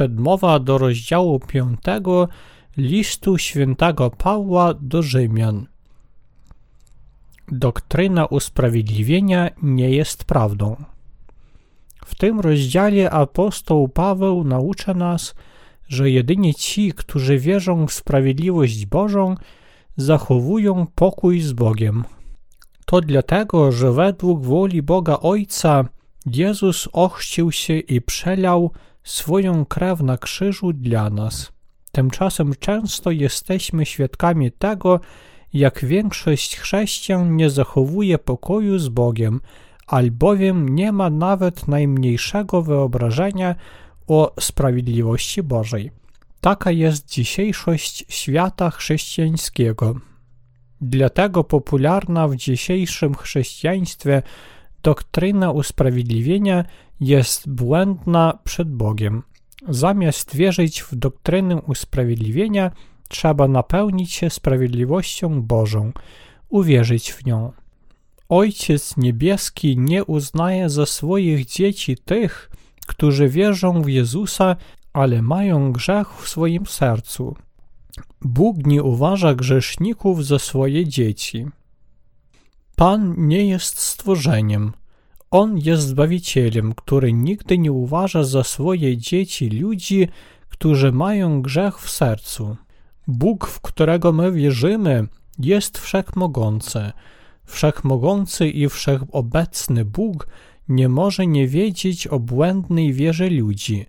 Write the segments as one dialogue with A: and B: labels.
A: przedmowa do rozdziału 5 listu świętego Pawła do Rzymian. Doktryna usprawiedliwienia nie jest prawdą. W tym rozdziale apostoł Paweł naucza nas, że jedynie ci, którzy wierzą w sprawiedliwość Bożą, zachowują pokój z Bogiem. To dlatego, że według woli Boga Ojca Jezus ochrzcił się i przelał swoją krew na krzyżu dla nas. Tymczasem często jesteśmy świadkami tego, jak większość chrześcijan nie zachowuje pokoju z Bogiem, albowiem nie ma nawet najmniejszego wyobrażenia o sprawiedliwości Bożej. Taka jest dzisiejszość świata chrześcijańskiego. Dlatego popularna w dzisiejszym chrześcijaństwie doktryna usprawiedliwienia jest błędna przed Bogiem. Zamiast wierzyć w doktrynę usprawiedliwienia, trzeba napełnić się sprawiedliwością Bożą, uwierzyć w nią. Ojciec Niebieski nie uznaje za swoich dzieci tych, którzy wierzą w Jezusa, ale mają grzech w swoim sercu. Bóg nie uważa grzeszników za swoje dzieci. Pan nie jest stworzeniem. On jest Zbawicielem, który nigdy nie uważa za swoje dzieci ludzi, którzy mają grzech w sercu. Bóg, w którego my wierzymy, jest wszechmogący. Wszechmogący i wszechobecny Bóg nie może nie wiedzieć o błędnej wierze ludzi,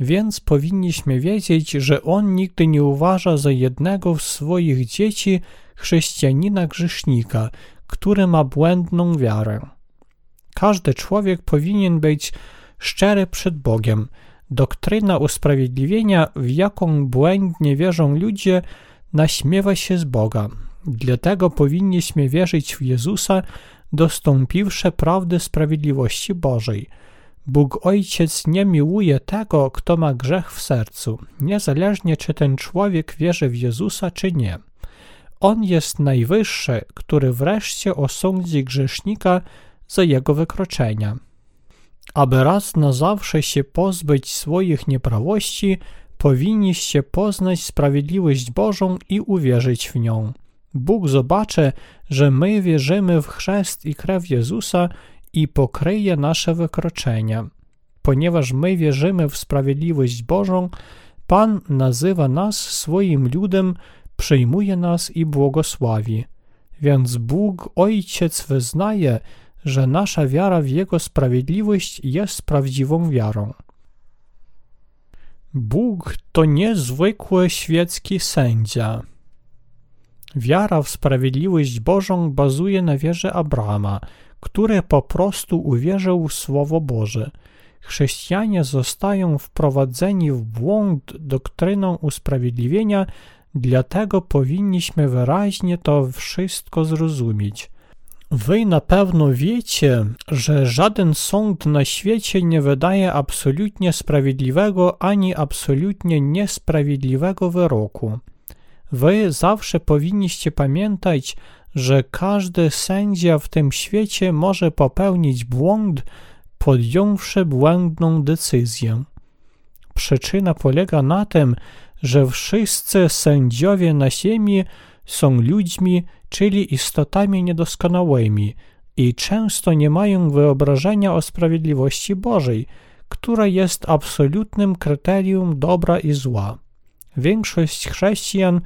A: więc powinniśmy wiedzieć, że On nigdy nie uważa za jednego z swoich dzieci chrześcijanina grzesznika, który ma błędną wiarę. Każdy człowiek powinien być szczery przed Bogiem. Doktryna usprawiedliwienia, w jaką błędnie wierzą ludzie, naśmiewa się z Boga. Dlatego powinniśmy wierzyć w Jezusa, dostąpiwszy prawdy sprawiedliwości Bożej. Bóg Ojciec nie miłuje tego, kto ma grzech w sercu, niezależnie czy ten człowiek wierzy w Jezusa, czy nie. On jest najwyższy, który wreszcie osądzi grzesznika za jego wykroczenia. Aby raz na zawsze się pozbyć swoich nieprawości, powinniście poznać sprawiedliwość Bożą i uwierzyć w nią. Bóg zobaczy, że my wierzymy w chrzest i krew Jezusa i pokryje nasze wykroczenia. Ponieważ my wierzymy w sprawiedliwość Bożą, Pan nazywa nas swoim ludem, przyjmuje nas i błogosławi. Więc Bóg Ojciec wyznaje, że nasza wiara w Jego sprawiedliwość jest prawdziwą wiarą. Bóg to niezwykły świecki sędzia. Wiara w sprawiedliwość Bożą bazuje na wierze Abrahama, który po prostu uwierzył w Słowo Boże. Chrześcijanie zostają wprowadzeni w błąd doktryną usprawiedliwienia, dlatego powinniśmy wyraźnie to wszystko zrozumieć. Wy na pewno wiecie, że żaden sąd na świecie nie wydaje absolutnie sprawiedliwego ani absolutnie niesprawiedliwego wyroku. Wy zawsze powinniście pamiętać, że każdy sędzia w tym świecie może popełnić błąd, podjąwszy błędną decyzję. Przyczyna polega na tym, że wszyscy sędziowie na ziemi są ludźmi, czyli istotami niedoskonałymi i często nie mają wyobrażenia o sprawiedliwości Bożej, która jest absolutnym kryterium dobra i zła. Większość chrześcijan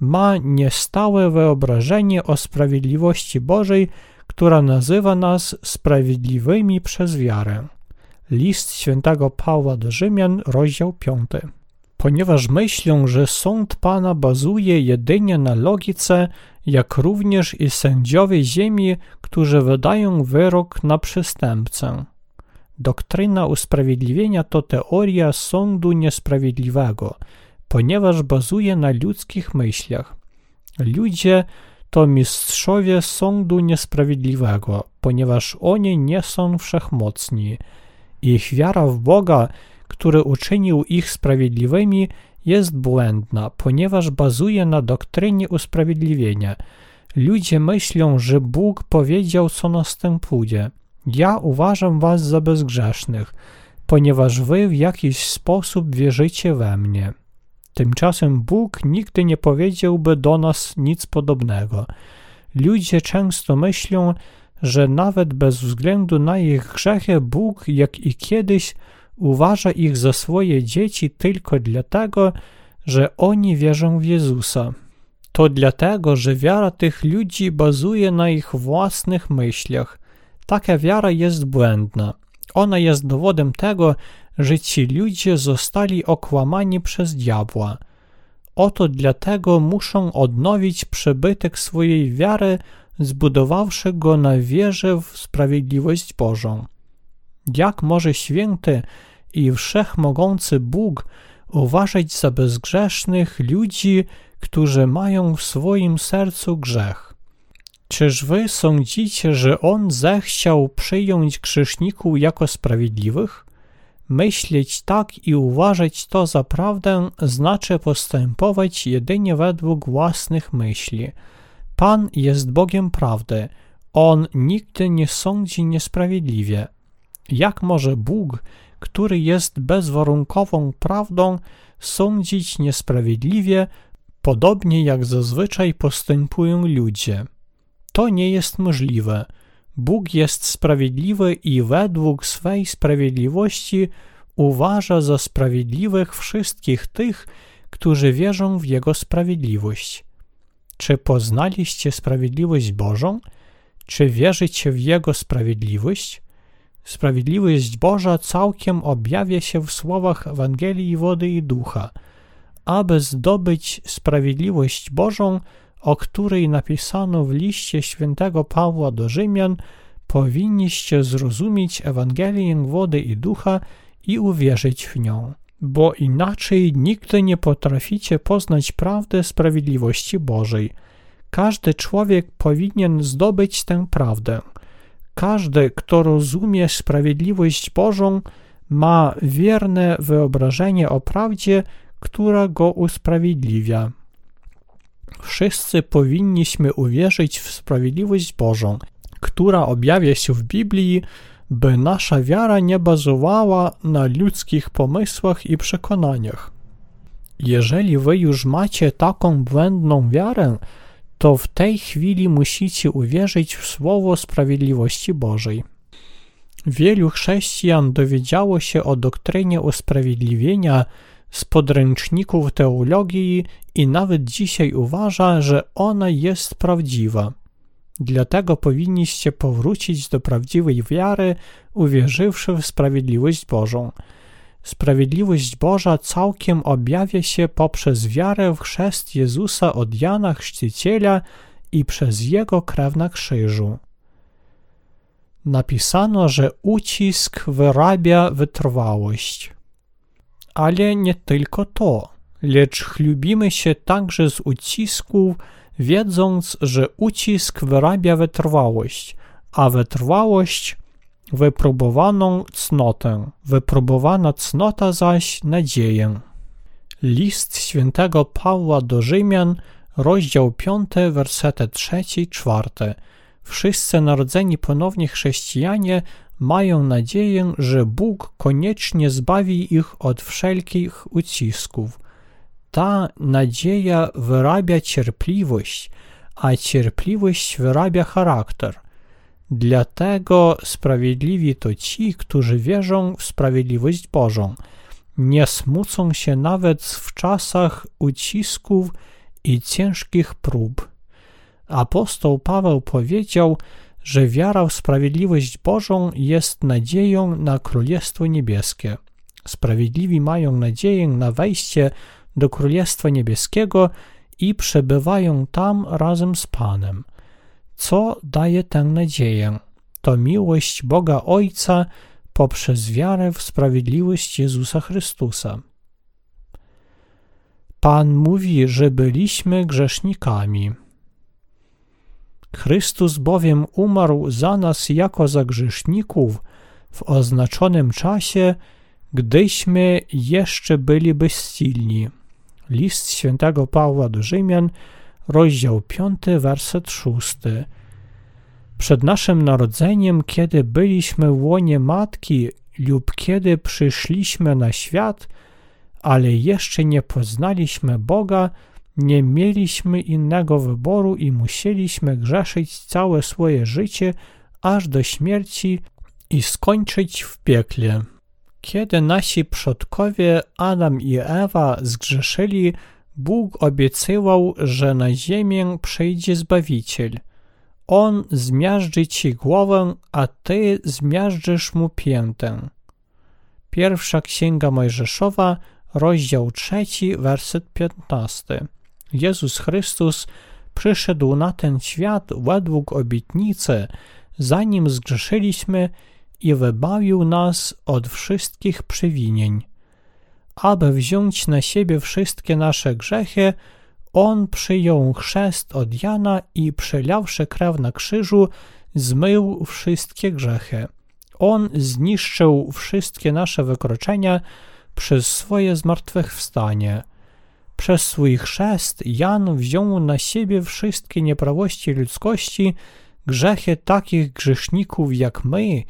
A: ma niestałe wyobrażenie o sprawiedliwości Bożej, która nazywa nas sprawiedliwymi przez wiarę. List świętego Pawła do Rzymian, rozdział 5. Ponieważ myślą, że sąd Pana bazuje jedynie na logice, jak również i sędziowie ziemi, którzy wydają wyrok na przestępcę. Doktryna usprawiedliwienia to teoria sądu niesprawiedliwego – ponieważ bazuje na ludzkich myślach. Ludzie to mistrzowie sądu niesprawiedliwego, ponieważ oni nie są wszechmocni. Ich wiara w Boga, który uczynił ich sprawiedliwymi, jest błędna, ponieważ bazuje na doktrynie usprawiedliwienia. Ludzie myślą, że Bóg powiedział, co następuje. Ja uważam was za bezgrzesznych. ponieważ wy w jakiś sposób wierzycie we mnie. Tymczasem Bóg nigdy nie powiedziałby do nas nic podobnego. Ludzie często myślą, że nawet bez względu na ich grzechy Bóg, jak i kiedyś, uważa ich za swoje dzieci tylko dlatego, że oni wierzą w Jezusa. To dlatego, że wiara tych ludzi bazuje na ich własnych myślach. Taka wiara jest błędna. Ona jest dowodem tego, że ci ludzie zostali okłamani przez diabła. Oto dlatego muszą odnowić przebytek swojej wiary, zbudowawszy go na wierze w sprawiedliwość Bożą. Jak może święty i wszechmogący Bóg uważać za bezgrzesznych ludzi, którzy mają w swoim sercu grzech? Czyż wy sądzicie, że On zechciał przyjąć grzeszników jako sprawiedliwych? Myśleć tak i uważać to za prawdę znaczy postępować jedynie według własnych myśli. Pan jest Bogiem prawdy. On nigdy nie sądzi niesprawiedliwie. Jak może Bóg, który jest bezwarunkową prawdą, sądzić niesprawiedliwie, podobnie jak zazwyczaj postępują ludzie? To nie jest możliwe. Bóg jest sprawiedliwy i według swej sprawiedliwości uważa za sprawiedliwych wszystkich tych, którzy wierzą w Jego sprawiedliwość. Czy poznaliście sprawiedliwość Bożą? Czy wierzycie w Jego sprawiedliwość? Sprawiedliwość Boża całkiem objawia się w słowach Ewangelii Wody i Ducha. Aby zdobyć sprawiedliwość Bożą, o której napisano w liście świętego Pawła do Rzymian, powinniście zrozumieć Ewangelię wody i ducha i uwierzyć w nią, bo inaczej nigdy nie potraficie poznać prawdy sprawiedliwości Bożej. Każdy człowiek powinien zdobyć tę prawdę. Każdy, kto rozumie sprawiedliwość Bożą, ma wierne wyobrażenie o prawdzie, która go usprawiedliwia. Wszyscy powinniśmy uwierzyć w sprawiedliwość Bożą, która objawia się w Biblii, by nasza wiara nie bazowała na ludzkich pomysłach i przekonaniach. Jeżeli wy już macie taką błędną wiarę, to w tej chwili musicie uwierzyć w słowo sprawiedliwości Bożej. Wielu chrześcijan dowiedziało się o doktrynie usprawiedliwienia z podręczników teologii i nawet dzisiaj uważa, że ona jest prawdziwa. Dlatego powinniście powrócić do prawdziwej wiary, uwierzywszy w sprawiedliwość Bożą. Sprawiedliwość Boża całkiem objawia się poprzez wiarę w chrzest Jezusa od Jana Chrzciciela i przez Jego krew na krzyżu. Napisano, że ucisk wyrabia wytrwałość. Ale nie tylko to, lecz chlubimy się także z ucisków, wiedząc, że ucisk wyrabia wytrwałość, a wytrwałość wypróbowaną cnotę, wypróbowana cnota zaś nadzieję. List świętego Pawła do Rzymian, rozdział 5, wersety 3-4. Wszyscy narodzeni ponownie chrześcijanie mają nadzieję, że Bóg koniecznie zbawi ich od wszelkich ucisków. Ta nadzieja wyrabia cierpliwość, a cierpliwość wyrabia charakter. Dlatego sprawiedliwi to ci, którzy wierzą w sprawiedliwość Bożą. Nie smucą się nawet w czasach ucisków i ciężkich prób. Apostoł Paweł powiedział, że wiara w sprawiedliwość Bożą jest nadzieją na Królestwo Niebieskie. Sprawiedliwi mają nadzieję na wejście do Królestwa Niebieskiego i przebywają tam razem z Panem. Co daje tę nadzieję? To miłość Boga Ojca poprzez wiarę w sprawiedliwość Jezusa Chrystusa. Pan mówi, że byliśmy grzesznikami. Chrystus bowiem umarł za nas jako za grzeszników w oznaczonym czasie, gdyśmy jeszcze byli bezsilni. List świętego Pawła do Rzymian, rozdział 5, werset 6. Przed naszym narodzeniem, kiedy byliśmy w łonie matki, lub kiedy przyszliśmy na świat, ale jeszcze nie poznaliśmy Boga, nie mieliśmy innego wyboru i musieliśmy grzeszyć całe swoje życie aż do śmierci i skończyć w piekle. Kiedy nasi przodkowie Adam i Ewa zgrzeszyli, Bóg obiecywał, że na ziemię przyjdzie Zbawiciel. On zmiażdży ci głowę, a ty zmiażdżysz mu piętę. Pierwsza Księga Mojżeszowa, rozdział trzeci, werset piętnasty. Jezus Chrystus przyszedł na ten świat według obietnicy, zanim zgrzeszyliśmy i wybawił nas od wszystkich przewinień. Aby wziąć na siebie wszystkie nasze grzechy, On przyjął chrzest od Jana i przelawszy krew na krzyżu, zmył wszystkie grzechy. On zniszczył wszystkie nasze wykroczenia przez swoje zmartwychwstanie. Przez swój chrzest Jan wziął na siebie wszystkie nieprawości ludzkości, grzechy takich grzeszników jak my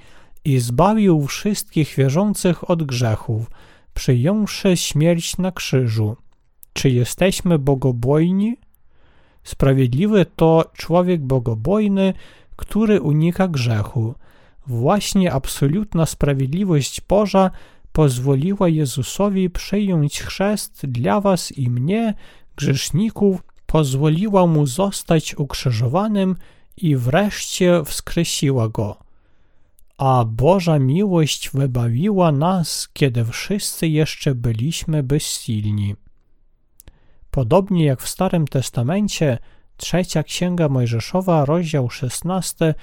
A: i zbawił wszystkich wierzących od grzechów, przyjąwszy śmierć na krzyżu. Czy jesteśmy bogobojni? Sprawiedliwy to człowiek bogobojny, który unika grzechu. Właśnie absolutna sprawiedliwość Boża pozwoliła Jezusowi przyjąć chrzest dla was i mnie, grzeszników, pozwoliła mu zostać ukrzyżowanym i wreszcie wskrzesiła go. A Boża miłość wybawiła nas, kiedy wszyscy jeszcze byliśmy bezsilni. Podobnie jak w Starym Testamencie, trzecia Księga Mojżeszowa, rozdział 16,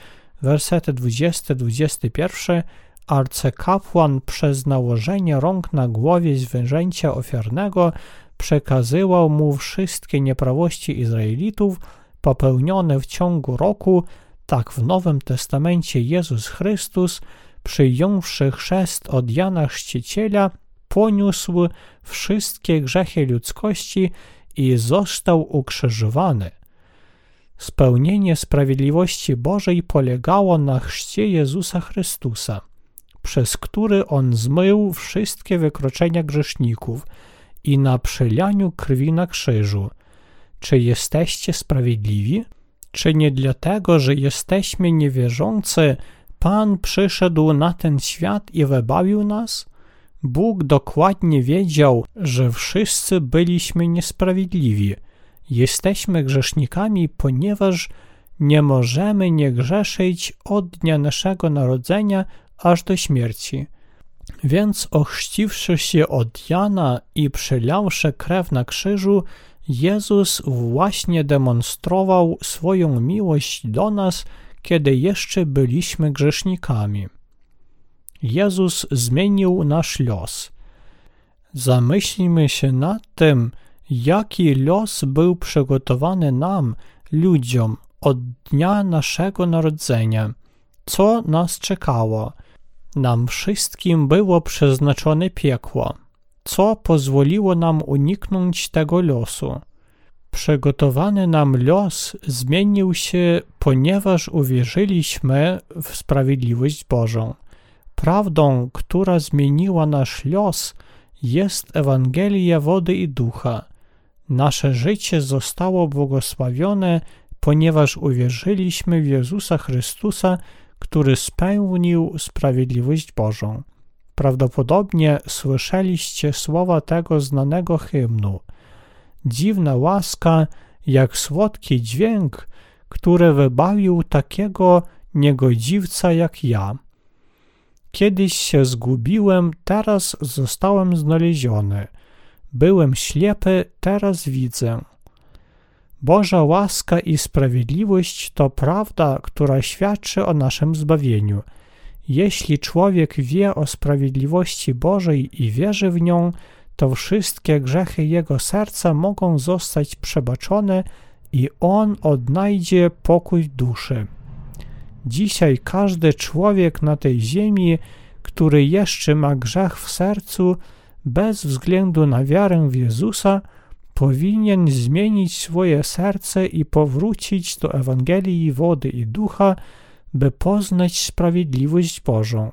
A: wersety 20-21, arcykapłan przez nałożenie rąk na głowie zwierzęcia ofiarnego przekazywał mu wszystkie nieprawości Izraelitów popełnione w ciągu roku, tak w Nowym Testamencie Jezus Chrystus, przyjąwszy chrzest od Jana Chrzciciela, poniósł wszystkie grzechy ludzkości i został ukrzyżowany. Spełnienie sprawiedliwości Bożej polegało na chrzcie Jezusa Chrystusa, przez który On zmył wszystkie wykroczenia grzeszników i na przelaniu krwi na krzyżu. Czy jesteście sprawiedliwi? Czy nie dlatego, że jesteśmy niewierzący, Pan przyszedł na ten świat i wybawił nas? Bóg dokładnie wiedział, że wszyscy byliśmy niesprawiedliwi. Jesteśmy grzesznikami, ponieważ nie możemy nie grzeszyć od dnia naszego narodzenia aż do śmierci. Więc ochrzciwszy się od Jana i przelałszy krew na krzyżu, Jezus właśnie demonstrował swoją miłość do nas, kiedy jeszcze byliśmy grzesznikami. Jezus zmienił nasz los. Zamyślmy się nad tym, jaki los był przygotowany nam, ludziom, od dnia naszego narodzenia, co nas czekało. Nam wszystkim było przeznaczone piekło co pozwoliło nam uniknąć tego losu. Przygotowany nam los zmienił się, ponieważ uwierzyliśmy w sprawiedliwość Bożą. Prawdą, która zmieniła nasz los, jest Ewangelia wody i ducha. Nasze życie zostało błogosławione, ponieważ uwierzyliśmy w Jezusa Chrystusa, który spełnił sprawiedliwość Bożą. Prawdopodobnie słyszeliście słowa tego znanego hymnu. Dziwna łaska, jak słodki dźwięk, który wybawił takiego niegodziwca jak ja. Kiedyś się zgubiłem, teraz zostałem znaleziony. Byłem ślepy, teraz widzę. Boża łaska i sprawiedliwość to prawda, która świadczy o naszym zbawieniu – jeśli człowiek wie o sprawiedliwości Bożej i wierzy w nią, to wszystkie grzechy jego serca mogą zostać przebaczone i on odnajdzie pokój duszy. Dzisiaj każdy człowiek na tej ziemi, który jeszcze ma grzech w sercu, bez względu na wiarę w Jezusa, powinien zmienić swoje serce i powrócić do Ewangelii wody i ducha, by poznać sprawiedliwość Bożą.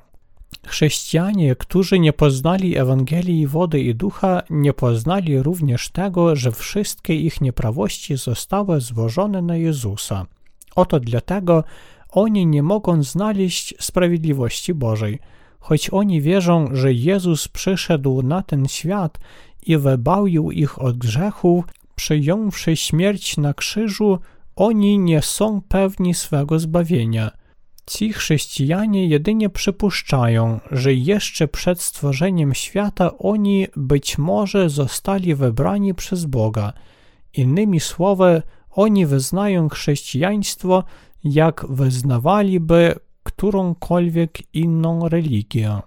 A: Chrześcijanie, którzy nie poznali Ewangelii wody i ducha, nie poznali również tego, że wszystkie ich nieprawości zostały złożone na Jezusa. Oto dlatego oni nie mogą znaleźć sprawiedliwości Bożej. Choć oni wierzą, że Jezus przyszedł na ten świat i wybawił ich od grzechów, przyjąwszy śmierć na krzyżu, oni nie są pewni swego zbawienia. Ci chrześcijanie jedynie przypuszczają, że jeszcze przed stworzeniem świata oni być może zostali wybrani przez Boga. Innymi słowy, oni wyznają chrześcijaństwo, jak wyznawaliby którąkolwiek inną religię.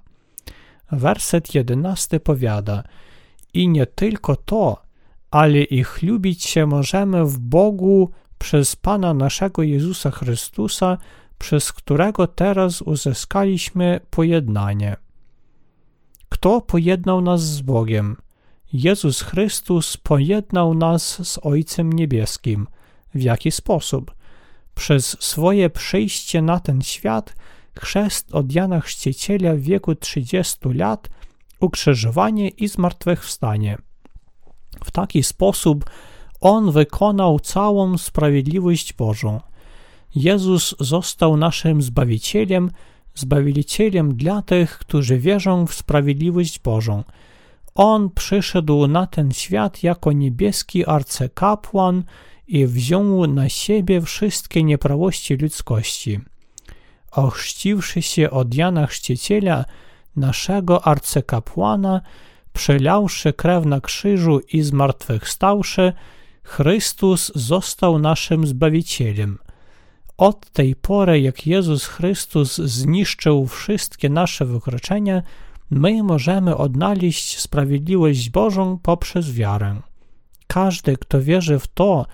A: Werset jedenasty powiada: I nie tylko to, ale i chlubić się możemy w Bogu przez Pana naszego Jezusa Chrystusa, przez którego teraz uzyskaliśmy pojednanie. Kto pojednał nas z Bogiem? Jezus Chrystus pojednał nas z Ojcem Niebieskim. W jaki sposób? Przez swoje przyjście na ten świat, chrzest od Jana Chrzciciela w wieku 30 lat, ukrzyżowanie i zmartwychwstanie. W taki sposób On wykonał całą sprawiedliwość Bożą. Jezus został naszym Zbawicielem, Zbawicielem dla tych, którzy wierzą w sprawiedliwość Bożą. On przyszedł na ten świat jako niebieski arcykapłan i wziął na siebie wszystkie nieprawości ludzkości. Ochrzciwszy się od Jana Chrzciciela, naszego arcykapłana, przelałszy krew na krzyżu i zmartwychwstałszy, Chrystus został naszym Zbawicielem. Od tej pory, jak Jezus Chrystus zniszczył wszystkie nasze wykroczenia, my możemy odnaleźć sprawiedliwość Bożą poprzez wiarę. Każdy, kto wierzy w to,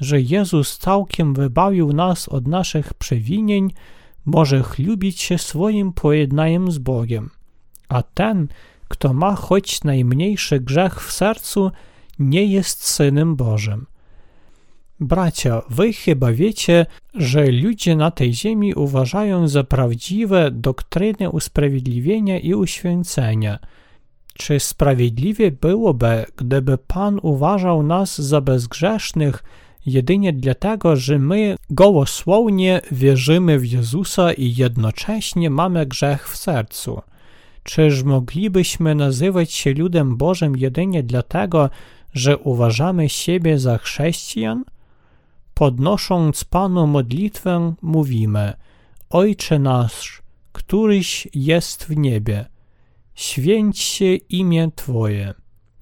A: że Jezus całkiem wybawił nas od naszych przewinień, może chlubić się swoim pojednaniem z Bogiem. A ten, kto ma choć najmniejszy grzech w sercu, nie jest synem Bożym. Bracia, wy chyba wiecie, że ludzie na tej ziemi uważają za prawdziwe doktryny usprawiedliwienia i uświęcenia. Czy sprawiedliwie byłoby, gdyby Pan uważał nas za bezgrzesznych jedynie dlatego, że my gołosłownie wierzymy w Jezusa i jednocześnie mamy grzech w sercu? Czyż moglibyśmy nazywać się ludem Bożym jedynie dlatego, że uważamy siebie za chrześcijan? Podnosząc Panu modlitwę, mówimy: Ojcze nasz, któryś jest w niebie, święć się imię Twoje.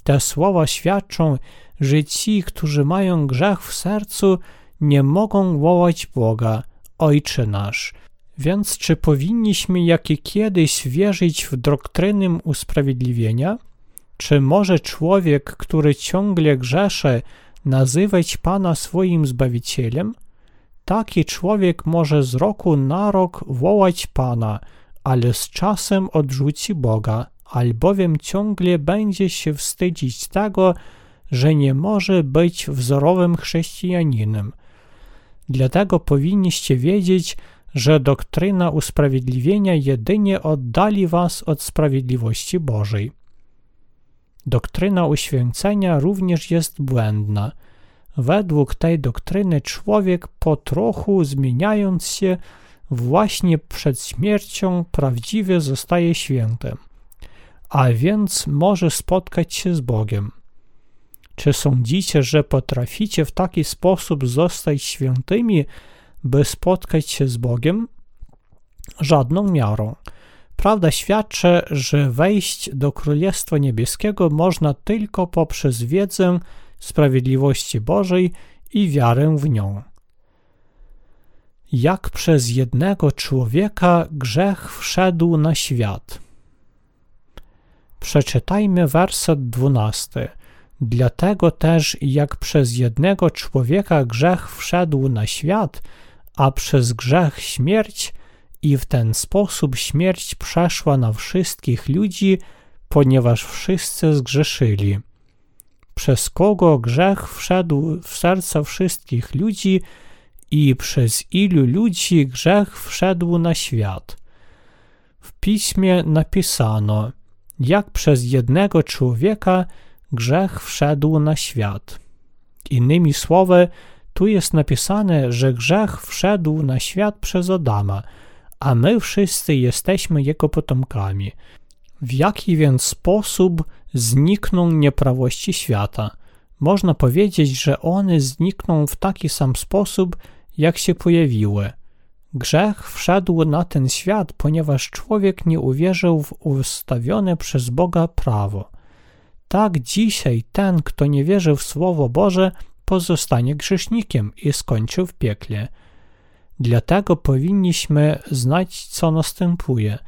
A: Te słowa świadczą, że ci, którzy mają grzech w sercu, nie mogą wołać Boga, Ojcze nasz. Więc czy powinniśmy jak i kiedyś wierzyć w doktrynę usprawiedliwienia? Czy może człowiek, który ciągle grzeszy, nazywać Pana swoim Zbawicielem? Taki człowiek może z roku na rok wołać Pana, ale z czasem odrzuci Boga, albowiem ciągle będzie się wstydzić tego, że nie może być wzorowym chrześcijaninem. Dlatego powinniście wiedzieć, że doktryna usprawiedliwienia jedynie oddali was od sprawiedliwości Bożej. Doktryna uświęcenia również jest błędna. Według tej doktryny człowiek po trochu zmieniając się właśnie przed śmiercią prawdziwie zostaje świętym, a więc może spotkać się z Bogiem. Czy sądzicie, że potraficie w taki sposób zostać świętymi, by spotkać się z Bogiem? Żadną miarą. Prawda świadczy, że wejść do Królestwa Niebieskiego można tylko poprzez wiedzę sprawiedliwości Bożej i wiarę w nią. Jak przez jednego człowieka grzech wszedł na świat. Przeczytajmy werset dwunasty. Dlatego też, jak przez jednego człowieka grzech wszedł na świat, a przez grzech śmierć, i w ten sposób śmierć przeszła na wszystkich ludzi, ponieważ wszyscy zgrzeszyli. Przez kogo grzech wszedł w serca wszystkich ludzi i przez ilu ludzi grzech wszedł na świat. W piśmie napisano, jak przez jednego człowieka grzech wszedł na świat. Innymi słowy, tu jest napisane, że grzech wszedł na świat przez Adama, a my wszyscy jesteśmy jego potomkami. W jaki więc sposób znikną nieprawości świata? Można powiedzieć, że one znikną w taki sam sposób, jak się pojawiły. Grzech wszedł na ten świat, ponieważ człowiek nie uwierzył w ustawione przez Boga prawo. Tak dzisiaj ten, kto nie wierzy w Słowo Boże, pozostanie grzesznikiem i skończy w piekle. Dlatego powinniśmy znać, co następuje.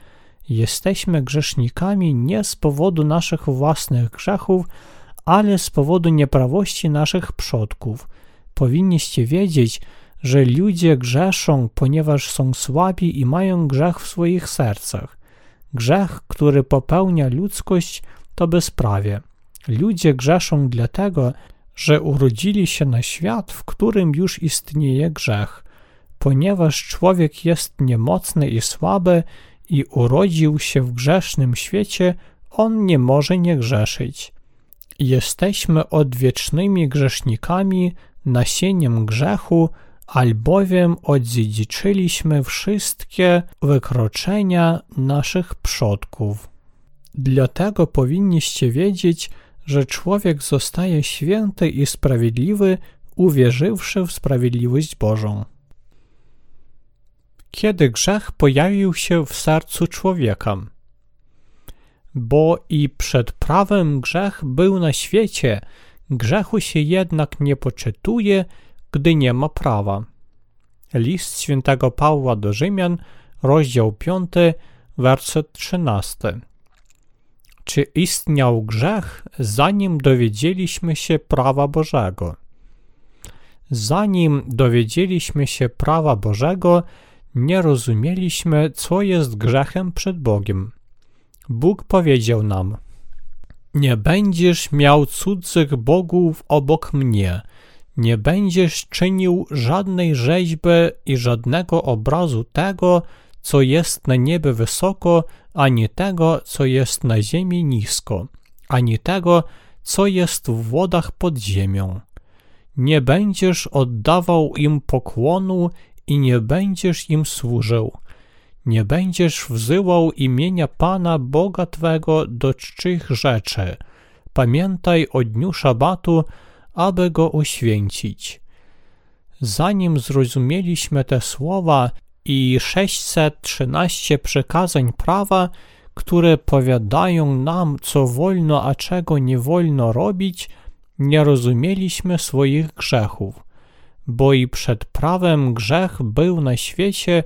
A: Jesteśmy grzesznikami nie z powodu naszych własnych grzechów, ale z powodu nieprawości naszych przodków. Powinniście wiedzieć, że ludzie grzeszą, ponieważ są słabi i mają grzech w swoich sercach. Grzech, który popełnia ludzkość, to bezprawie. Ludzie grzeszą dlatego, że urodzili się na świat, w którym już istnieje grzech. Ponieważ człowiek jest niemocny i słaby i urodził się w grzesznym świecie, on nie może nie grzeszyć. Jesteśmy odwiecznymi grzesznikami, nasieniem grzechu, albowiem odziedziczyliśmy wszystkie wykroczenia naszych przodków. Dlatego powinniście wiedzieć, że człowiek zostaje święty i sprawiedliwy, uwierzywszy w sprawiedliwość Bożą. Kiedy grzech pojawił się w sercu człowieka, bo i przed prawem grzech był na świecie, grzechu się jednak nie poczytuje, gdy nie ma prawa. List świętego Pawła do Rzymian, rozdział 5, werset 13. Czy istniał grzech, zanim dowiedzieliśmy się prawa Bożego? Zanim dowiedzieliśmy się prawa Bożego, nie rozumieliśmy, co jest grzechem przed Bogiem. Bóg powiedział nam: Nie będziesz miał cudzych bogów obok mnie, nie będziesz czynił żadnej rzeźby i żadnego obrazu tego, co jest na niebie wysoko, ani tego, co jest na ziemi nisko, ani tego, co jest w wodach pod ziemią. Nie będziesz oddawał im pokłonu i nie będziesz im służył. Nie będziesz wzywał imienia Pana Boga Twego do czczych rzeczy. Pamiętaj o dniu szabatu, aby go uświęcić. Zanim zrozumieliśmy te słowa i 613 przekazań prawa, które powiadają nam, co wolno, a czego nie wolno robić, nie rozumieliśmy swoich grzechów, bo i przed prawem grzech był na świecie,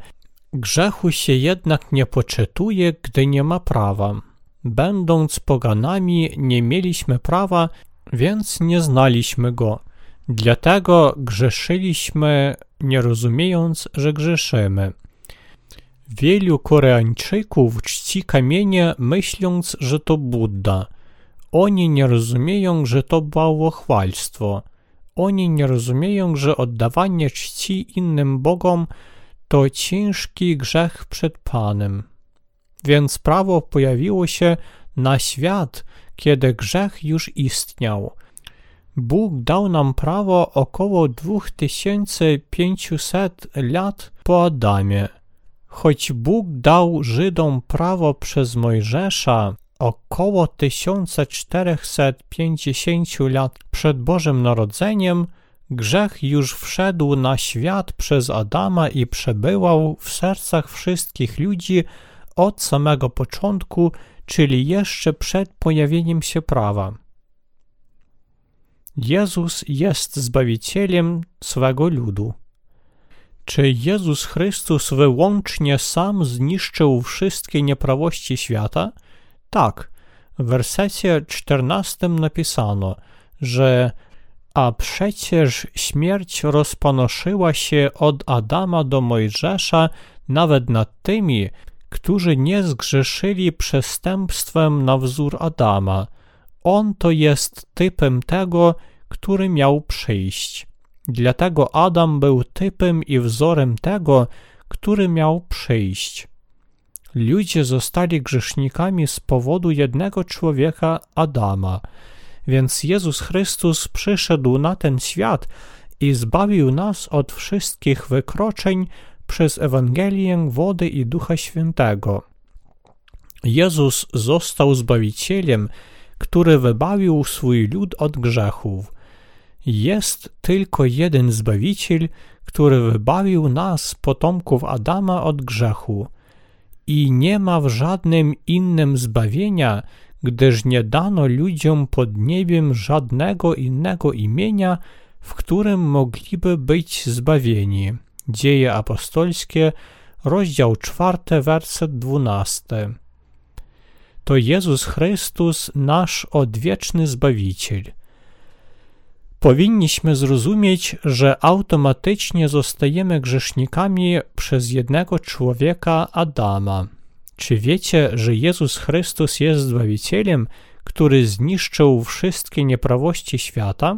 A: grzechu się jednak nie poczytuje, gdy nie ma prawa. Będąc poganami, nie mieliśmy prawa, więc nie znaliśmy go. Dlatego grzeszyliśmy, nie rozumiejąc, że grzeszymy. Wielu Koreańczyków czci kamienie, myśląc, że to Buddha. Oni nie rozumieją, że to bałwochwalstwo. Oni nie rozumieją, że oddawanie czci innym bogom to ciężki grzech przed Panem. Więc prawo pojawiło się na świat, kiedy grzech już istniał. Bóg dał nam prawo około 2500 lat po Adamie. Choć Bóg dał Żydom prawo przez Mojżesza około 1450 lat przed Bożym Narodzeniem, grzech już wszedł na świat przez Adama i przebywał w sercach wszystkich ludzi od samego początku, czyli jeszcze przed pojawieniem się prawa. Jezus jest Zbawicielem swego ludu. Czy Jezus Chrystus wyłącznie sam zniszczył wszystkie nieprawości świata? Tak. W wersecie 14 napisano, że a przecież śmierć rozpanoszyła się od Adama do Mojżesza nawet nad tymi, którzy nie zgrzeszyli przestępstwem na wzór Adama. On to jest typem tego, który miał przyjść. Dlatego Adam był typem i wzorem tego, który miał przyjść. Ludzie zostali grzesznikami z powodu jednego człowieka, Adama. Więc Jezus Chrystus przyszedł na ten świat i zbawił nas od wszystkich wykroczeń przez Ewangelię wody i Ducha Świętego. Jezus został Zbawicielem, który wybawił swój lud od grzechów. Jest tylko jeden Zbawiciel, który wybawił nas, potomków Adama, od grzechu. I nie ma w żadnym innym zbawienia, gdyż nie dano ludziom pod niebiem żadnego innego imienia, w którym mogliby być zbawieni. Dzieje apostolskie, rozdział 4, werset 12. To Jezus Chrystus, nasz odwieczny Zbawiciel. Powinniśmy zrozumieć, że automatycznie zostajemy grzesznikami przez jednego człowieka Adama. Czy wiecie, że Jezus Chrystus jest Zbawicielem, który zniszczył wszystkie nieprawości świata?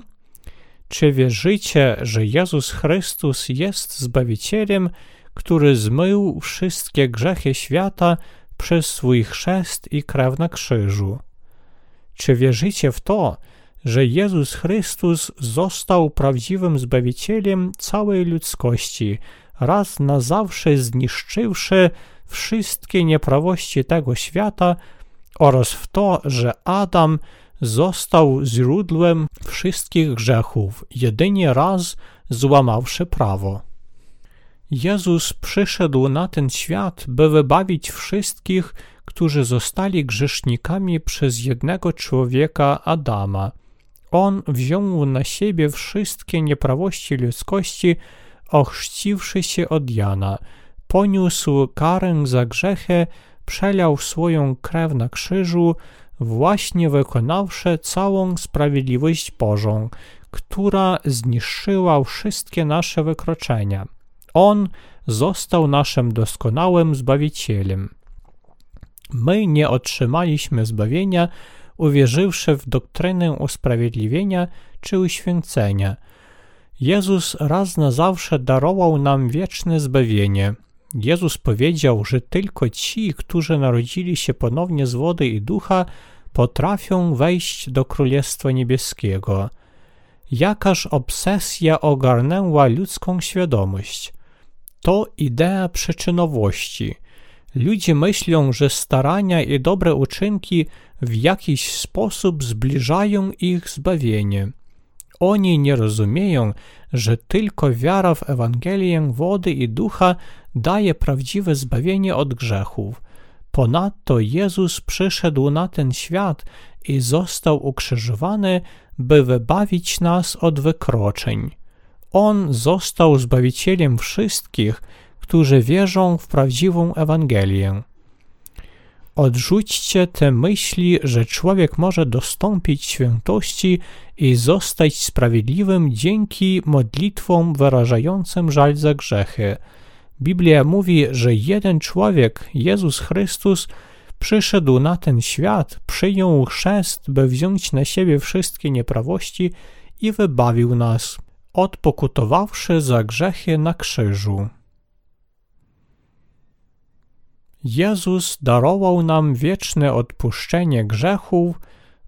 A: Czy wierzycie, że Jezus Chrystus jest Zbawicielem, który zmył wszystkie grzechy świata przez swój chrzest i krew na krzyżu? Czy wierzycie w to, że Jezus Chrystus został prawdziwym Zbawicielem całej ludzkości, raz na zawsze zniszczywszy wszystkie nieprawości tego świata oraz w to, że Adam został źródłem wszystkich grzechów, jedynie raz złamawszy prawo. Jezus przyszedł na ten świat, by wybawić wszystkich, którzy zostali grzesznikami przez jednego człowieka Adama. On wziął na siebie wszystkie nieprawości ludzkości, ochrzciwszy się od Jana. Poniósł karę za grzechy, przelał swoją krew na krzyżu, właśnie wykonawszy całą sprawiedliwość Bożą, która zniszczyła wszystkie nasze wykroczenia. On został naszym doskonałym Zbawicielem. My nie otrzymaliśmy zbawienia, uwierzywszy w doktrynę usprawiedliwienia czy uświęcenia. Jezus raz na zawsze darował nam wieczne zbawienie. Jezus powiedział, że tylko ci, którzy narodzili się ponownie z wody i ducha, potrafią wejść do Królestwa Niebieskiego. Jakaż obsesja ogarnęła ludzką świadomość. To idea przyczynowości. Ludzie myślą, że starania i dobre uczynki w jakiś sposób zbliżają ich zbawienie. Oni nie rozumieją, że tylko wiara w Ewangelię wody i ducha daje prawdziwe zbawienie od grzechów. Ponadto Jezus przyszedł na ten świat i został ukrzyżowany, by wybawić nas od wykroczeń. On został Zbawicielem wszystkich, którzy wierzą w prawdziwą Ewangelię. Odrzućcie te myśli, że człowiek może dostąpić świętości i zostać sprawiedliwym dzięki modlitwom wyrażającym żal za grzechy. Biblia mówi, że jeden człowiek, Jezus Chrystus, przyszedł na ten świat, przyjął chrzest, by wziąć na siebie wszystkie nieprawości i wybawił nas, odpokutowawszy za grzechy na krzyżu. Jezus darował nam wieczne odpuszczenie grzechów,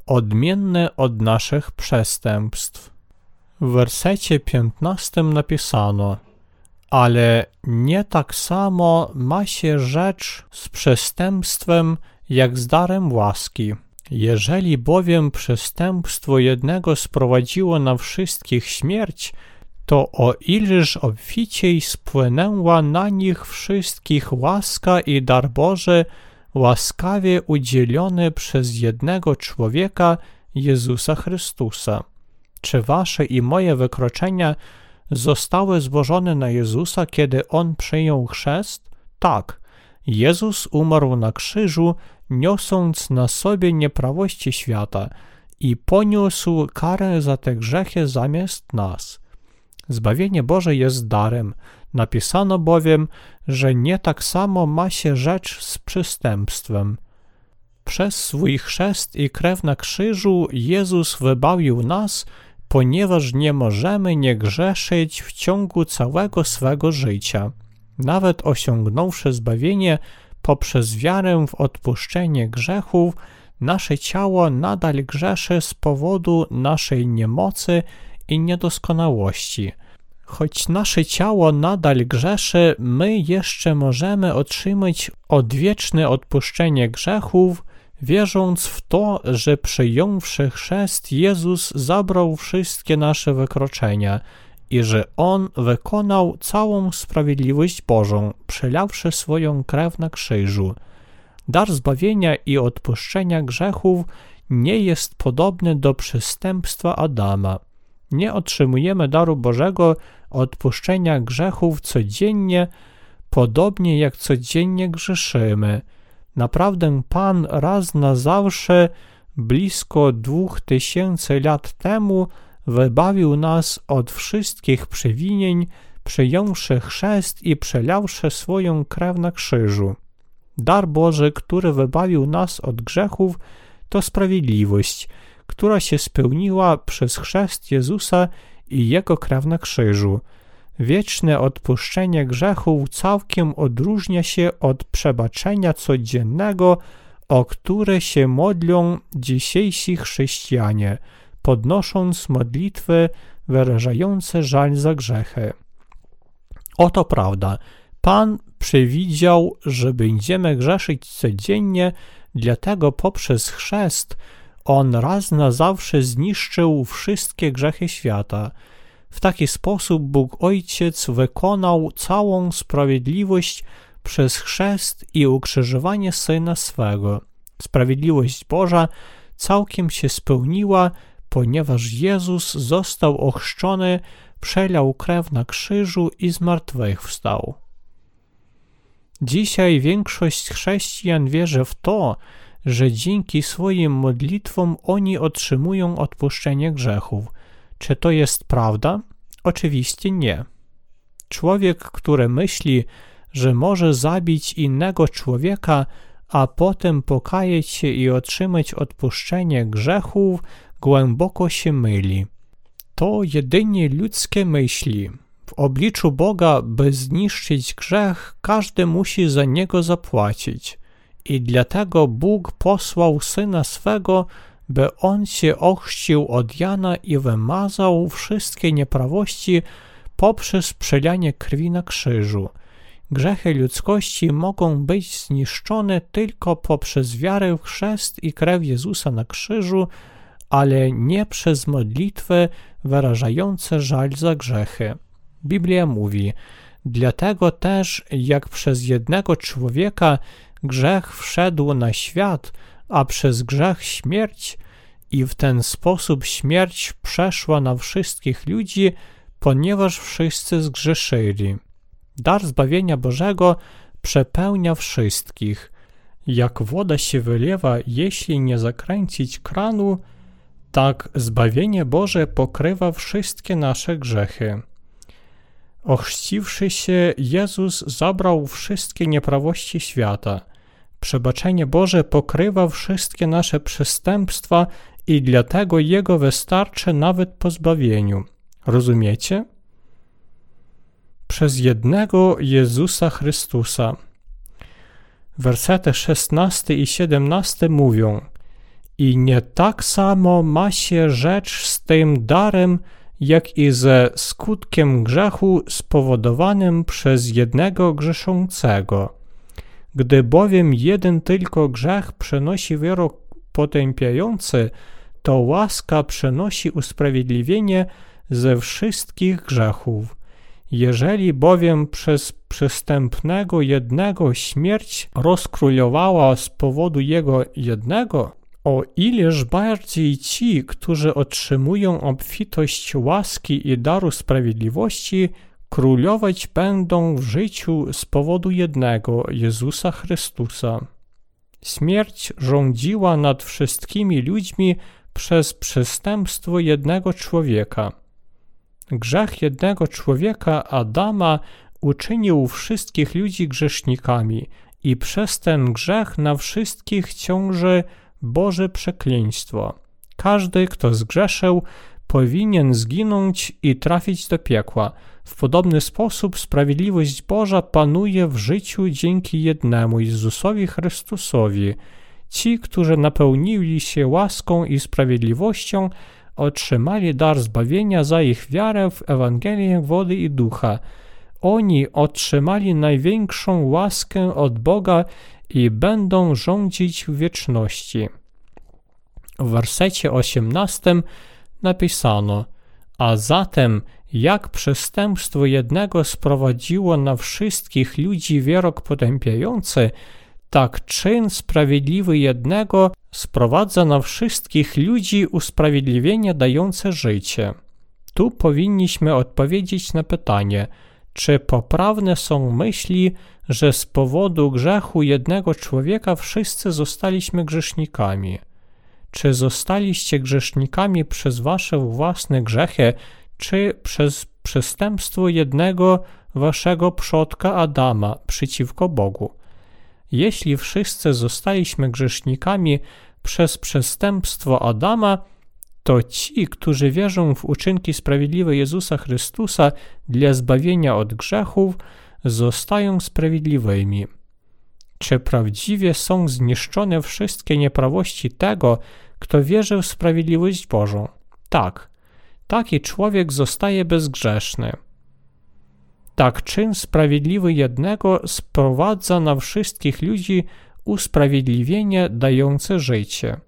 A: odmienne od naszych przestępstw. W wersecie 15 napisano: Ale nie tak samo ma się rzecz z przestępstwem, jak z darem łaski. Jeżeli bowiem przestępstwo jednego sprowadziło na wszystkich śmierć, to o ileż obficiej spłynęła na nich wszystkich łaska i dar Boże, łaskawie udzielony przez jednego człowieka, Jezusa Chrystusa. Czy wasze i moje wykroczenia zostały złożone na Jezusa, kiedy On przyjął chrzest? Tak. Jezus umarł na krzyżu, niosąc na sobie nieprawości świata i poniósł karę za te grzechy zamiast nas. Zbawienie Boże jest darem. Napisano bowiem, że nie tak samo ma się rzecz z przestępstwem. Przez swój chrzest i krew na krzyżu Jezus wybawił nas, ponieważ nie możemy nie grzeszyć w ciągu całego swego życia. Nawet osiągnąwszy zbawienie, poprzez wiarę w odpuszczenie grzechów, nasze ciało nadal grzeszy z powodu naszej niemocy i niedoskonałości. Choć nasze ciało nadal grzeszy, my jeszcze możemy otrzymać odwieczne odpuszczenie grzechów, wierząc w to, że przyjąwszy chrzest, Jezus zabrał wszystkie nasze wykroczenia i że On wykonał całą sprawiedliwość Bożą, przelawszy swoją krew na krzyżu. Dar zbawienia i odpuszczenia grzechów nie jest podobny do przestępstwa Adama. Nie otrzymujemy daru Bożego odpuszczenia grzechów codziennie, podobnie jak codziennie grzeszymy. Naprawdę Pan raz na zawsze, blisko dwóch tysięcy lat temu, wybawił nas od wszystkich przewinień, przyjąwszy chrzest i przelawszy swoją krew na krzyżu. Dar Boży, który wybawił nas od grzechów, to sprawiedliwość, która się spełniła przez chrzest Jezusa i Jego krew na krzyżu. Wieczne odpuszczenie grzechów całkiem odróżnia się od przebaczenia codziennego, o które się modlą dzisiejsi chrześcijanie, podnosząc modlitwy wyrażające żal za grzechy. Oto prawda. Pan przewidział, że będziemy grzeszyć codziennie, dlatego poprzez chrzest On raz na zawsze zniszczył wszystkie grzechy świata. W taki sposób Bóg Ojciec wykonał całą sprawiedliwość przez chrzest i ukrzyżowanie Syna swego. Sprawiedliwość Boża całkiem się spełniła, ponieważ Jezus został ochrzczony, przelał krew na krzyżu i zmartwychwstał. Dzisiaj większość chrześcijan wierzy w to, dzięki swoim modlitwom oni otrzymują odpuszczenie grzechów. Czy to jest prawda? Oczywiście nie. Człowiek, który myśli, że może zabić innego człowieka, a potem pokajać się i otrzymać odpuszczenie grzechów, głęboko się myli. To jedynie ludzkie myśli. W obliczu Boga, by zniszczyć grzech, każdy musi za niego zapłacić. I dlatego Bóg posłał Syna swego, by On się ochrzcił od Jana i wymazał wszystkie nieprawości poprzez przelanie krwi na krzyżu. Grzechy ludzkości mogą być zniszczone tylko poprzez wiarę w chrzest i krew Jezusa na krzyżu, ale nie przez modlitwy wyrażające żal za grzechy. Biblia mówi: Dlatego też, jak przez jednego człowieka grzech wszedł na świat, a przez grzech śmierć, i w ten sposób śmierć przeszła na wszystkich ludzi, ponieważ wszyscy zgrzeszyli. Dar zbawienia Bożego przepełnia wszystkich. Jak woda się wylewa, jeśli nie zakręcić kranu, tak zbawienie Boże pokrywa wszystkie nasze grzechy. Ochrzciwszy się, Jezus zabrał wszystkie nieprawości świata. Przebaczenie Boże pokrywa wszystkie nasze przestępstwa i dlatego Jego wystarczy nawet po zbawieniu. Rozumiecie? Przez jednego Jezusa Chrystusa. Wersety 16 i 17 mówią – i nie tak samo ma się rzecz z tym darem, jak i ze skutkiem grzechu spowodowanym przez jednego grzeszącego. Gdy bowiem jeden tylko grzech przenosi wyrok potępiający, to łaska przenosi usprawiedliwienie ze wszystkich grzechów. Jeżeli bowiem przez przystępnego jednego śmierć rozkrólowała z powodu jego jednego, o ileż bardziej ci, którzy otrzymują obfitość łaski i daru sprawiedliwości, królować będą w życiu z powodu jednego Jezusa Chrystusa. Śmierć rządziła nad wszystkimi ludźmi przez przestępstwo jednego człowieka. Grzech jednego człowieka, Adama, uczynił wszystkich ludzi grzesznikami i przez ten grzech na wszystkich ciąży Boże przekleństwo. Każdy, kto zgrzeszył, powinien zginąć i trafić do piekła. W podobny sposób sprawiedliwość Boża panuje w życiu dzięki jednemu Jezusowi Chrystusowi. Ci, którzy napełnili się łaską i sprawiedliwością, otrzymali dar zbawienia za ich wiarę w Ewangelię wody i ducha. Oni otrzymali największą łaskę od Boga i będą rządzić w wieczności. W wersecie 18 napisano: A zatem, jak przestępstwo jednego sprowadziło na wszystkich ludzi wyrok potępiający, tak czyn sprawiedliwy jednego sprowadza na wszystkich ludzi usprawiedliwienie dające życie. Tu powinniśmy odpowiedzieć na pytanie, czy poprawne są myśli, że z powodu grzechu jednego człowieka wszyscy zostaliśmy grzesznikami? Czy zostaliście grzesznikami przez wasze własne grzechy, czy przez przestępstwo jednego waszego przodka Adama przeciwko Bogu? Jeśli wszyscy zostaliśmy grzesznikami przez przestępstwo Adama, to ci, którzy wierzą w uczynki sprawiedliwe Jezusa Chrystusa dla zbawienia od grzechów, zostają sprawiedliwymi. Czy prawdziwie są zniszczone wszystkie nieprawości tego, kto wierzy w sprawiedliwość Bożą? Tak, taki człowiek zostaje bezgrzeszny. Tak czyn sprawiedliwy jednego sprowadza na wszystkich ludzi usprawiedliwienie dające życie.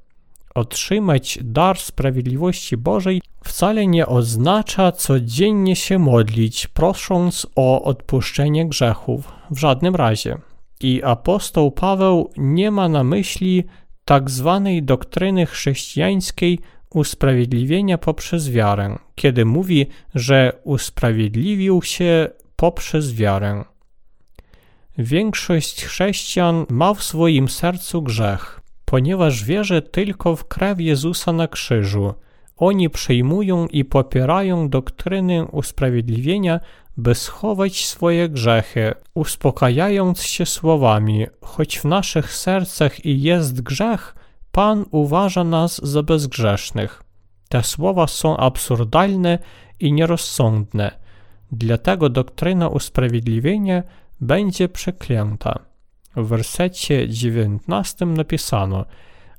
A: Otrzymać dar sprawiedliwości Bożej wcale nie oznacza codziennie się modlić, prosząc o odpuszczenie grzechów. W żadnym razie. I apostoł Paweł nie ma na myśli tak zwanej doktryny chrześcijańskiej usprawiedliwienia poprzez wiarę, kiedy mówi, że usprawiedliwił się poprzez wiarę. Większość chrześcijan ma w swoim sercu grzech, ponieważ wierzy tylko w krew Jezusa na krzyżu. Oni przyjmują i popierają doktrynę usprawiedliwienia, by schować swoje grzechy, uspokajając się słowami: Choć w naszych sercach i jest grzech, Pan uważa nas za bezgrzesznych. Te słowa są absurdalne i nierozsądne. Dlatego doktryna usprawiedliwienia będzie przeklęta. W wersecie 19 napisano: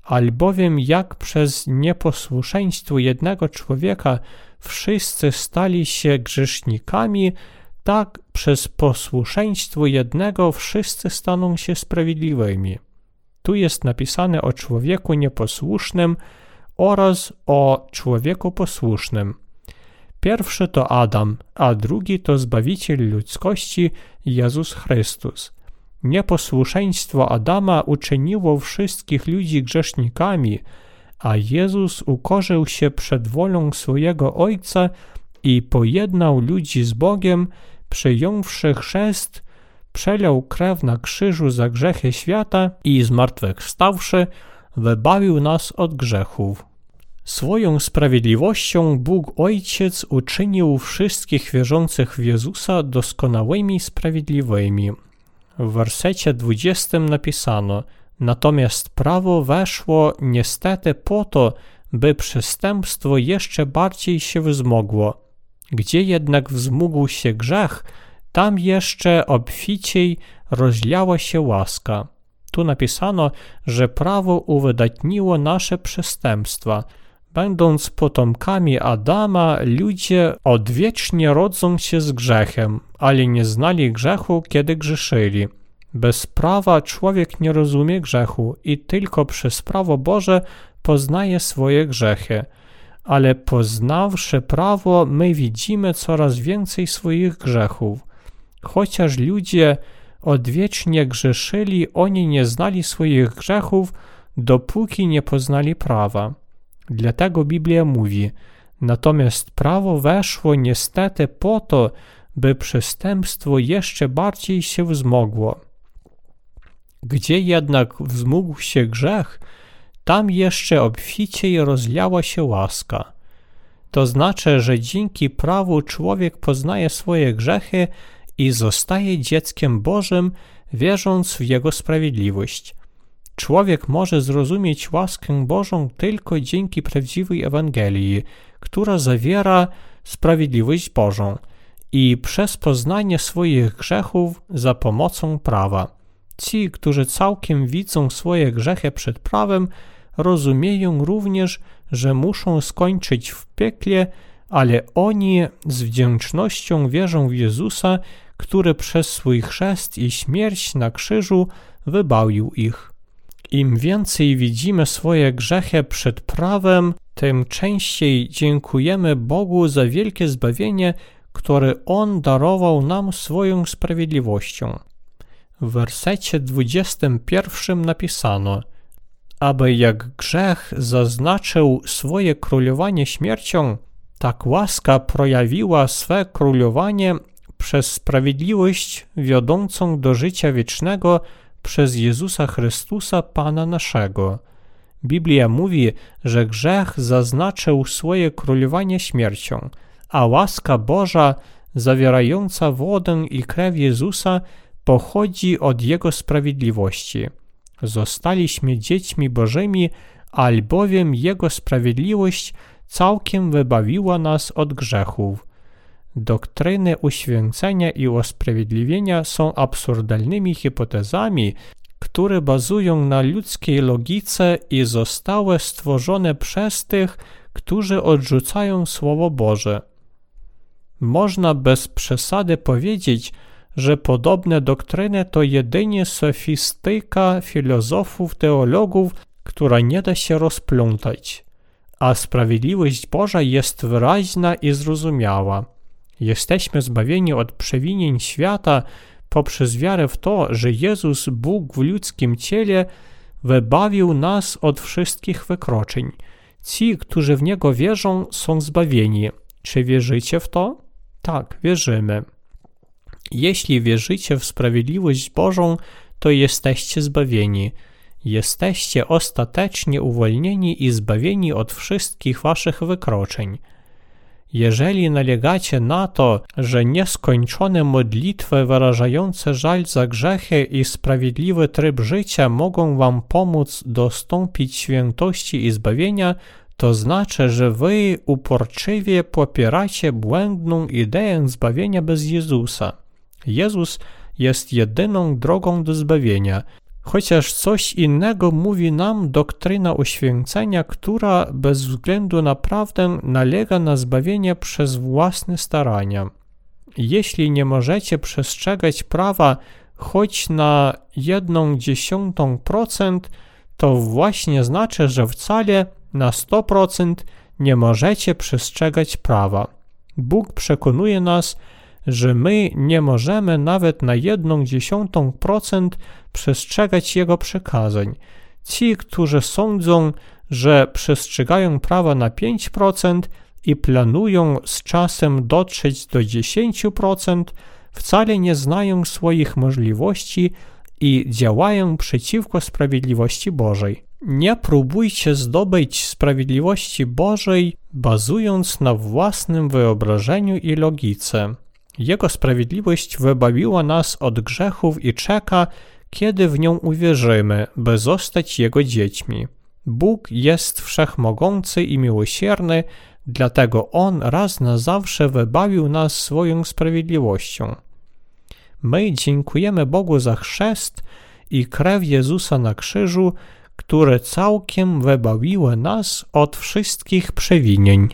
A: Albowiem jak przez nieposłuszeństwo jednego człowieka wszyscy stali się grzesznikami, tak przez posłuszeństwo jednego wszyscy staną się sprawiedliwymi. Tu jest napisane o człowieku nieposłusznym oraz o człowieku posłusznym. Pierwszy to Adam, a drugi to Zbawiciel ludzkości Jezus Chrystus. Nieposłuszeństwo Adama uczyniło wszystkich ludzi grzesznikami, a Jezus ukorzył się przed wolą swojego Ojca i pojednał ludzi z Bogiem, przyjąwszy chrzest, przelał krew na krzyżu za grzechy świata i zmartwychwstawszy, wybawił nas od grzechów. Swoją sprawiedliwością Bóg Ojciec uczynił wszystkich wierzących w Jezusa doskonałymi sprawiedliwymi. W wersecie 20 napisano: Natomiast prawo weszło niestety po to, by przestępstwo jeszcze bardziej się wzmogło. Gdzie jednak wzmógł się grzech, tam jeszcze obficiej rozliała się łaska. Tu napisano, że prawo uwydatniło nasze przestępstwa – Będąc potomkami Adama, ludzie odwiecznie rodzą się z grzechem, ale nie znali grzechu, kiedy grzeszyli. Bez prawa człowiek nie rozumie grzechu i tylko przez prawo Boże poznaje swoje grzechy. Ale poznawszy prawo, my widzimy coraz więcej swoich grzechów. Chociaż ludzie odwiecznie grzeszyli, oni nie znali swoich grzechów, dopóki nie poznali prawa. Dlatego Biblia mówi: Natomiast prawo weszło niestety po to, by przestępstwo jeszcze bardziej się wzmogło. Gdzie jednak wzmógł się grzech, tam jeszcze obficiej rozliała się łaska. To znaczy, że dzięki prawu człowiek poznaje swoje grzechy i zostaje dzieckiem Bożym, wierząc w Jego sprawiedliwość. Człowiek może zrozumieć łaskę Bożą tylko dzięki prawdziwej Ewangelii, która zawiera sprawiedliwość Bożą i przez poznanie swoich grzechów za pomocą prawa. Ci, którzy całkiem widzą swoje grzechy przed prawem, rozumieją również, że muszą skończyć w piekle, ale oni z wdzięcznością wierzą w Jezusa, który przez swój chrzest i śmierć na krzyżu wybawił ich. Im więcej widzimy swoje grzechy przed prawem, tym częściej dziękujemy Bogu za wielkie zbawienie, które On darował nam swoją sprawiedliwością. W wersecie 21 napisano: Aby jak grzech zaznaczył swoje królowanie śmiercią, tak łaska projawiła swe królowanie przez sprawiedliwość wiodącą do życia wiecznego przez Jezusa Chrystusa Pana naszego. Biblia mówi, że grzech zaznaczył swoje królowanie śmiercią, a łaska Boża, zawierająca wodę i krew Jezusa, pochodzi od Jego sprawiedliwości. Zostaliśmy dziećmi Bożymi, albowiem Jego sprawiedliwość całkiem wybawiła nas od grzechów. Doktryny uświęcenia i usprawiedliwienia są absurdalnymi hipotezami, które bazują na ludzkiej logice i zostały stworzone przez tych, którzy odrzucają Słowo Boże. Można bez przesady powiedzieć, że podobne doktryny to jedynie sofistyka filozofów, teologów, która nie da się rozplątać, a sprawiedliwość Boża jest wyraźna i zrozumiała. Jesteśmy zbawieni od przewinień świata poprzez wiarę w to, że Jezus, Bóg w ludzkim ciele, wybawił nas od wszystkich wykroczeń. Ci, którzy w Niego wierzą, są zbawieni. Czy wierzycie w to? Tak, wierzymy. Jeśli wierzycie w sprawiedliwość Bożą, to jesteście zbawieni. Jesteście ostatecznie uwolnieni i zbawieni od wszystkich waszych wykroczeń. Jeżeli nalegacie na to, że nieskończone modlitwy wyrażające żal za grzechy i sprawiedliwy tryb życia mogą wam pomóc dostąpić świętości i zbawienia, to znaczy, że wy uporczywie popieracie błędną ideę zbawienia bez Jezusa. Jezus jest jedyną drogą do zbawienia, chociaż coś innego mówi nam doktryna uświęcenia, która bez względu na prawdę nalega na zbawienie przez własne starania. Jeśli nie możecie przestrzegać prawa choć na jedną dziesiątą procent, to właśnie znaczy, że wcale na 100% nie możecie przestrzegać prawa. Bóg przekonuje nas, że my nie możemy nawet na jedną dziesiątą procent przestrzegać Jego przekazań. Ci, którzy sądzą, że przestrzegają prawa na 5% i planują z czasem dotrzeć do 10%, wcale nie znają swoich możliwości i działają przeciwko sprawiedliwości Bożej. Nie próbujcie zdobyć sprawiedliwości Bożej, bazując na własnym wyobrażeniu i logice. Jego sprawiedliwość wybawiła nas od grzechów i czeka, kiedy w nią uwierzymy, by zostać Jego dziećmi. Bóg jest wszechmogący i miłosierny, dlatego On raz na zawsze wybawił nas swoją sprawiedliwością. My dziękujemy Bogu za chrzest i krew Jezusa na krzyżu, które całkiem wybawiły nas od wszystkich przewinień.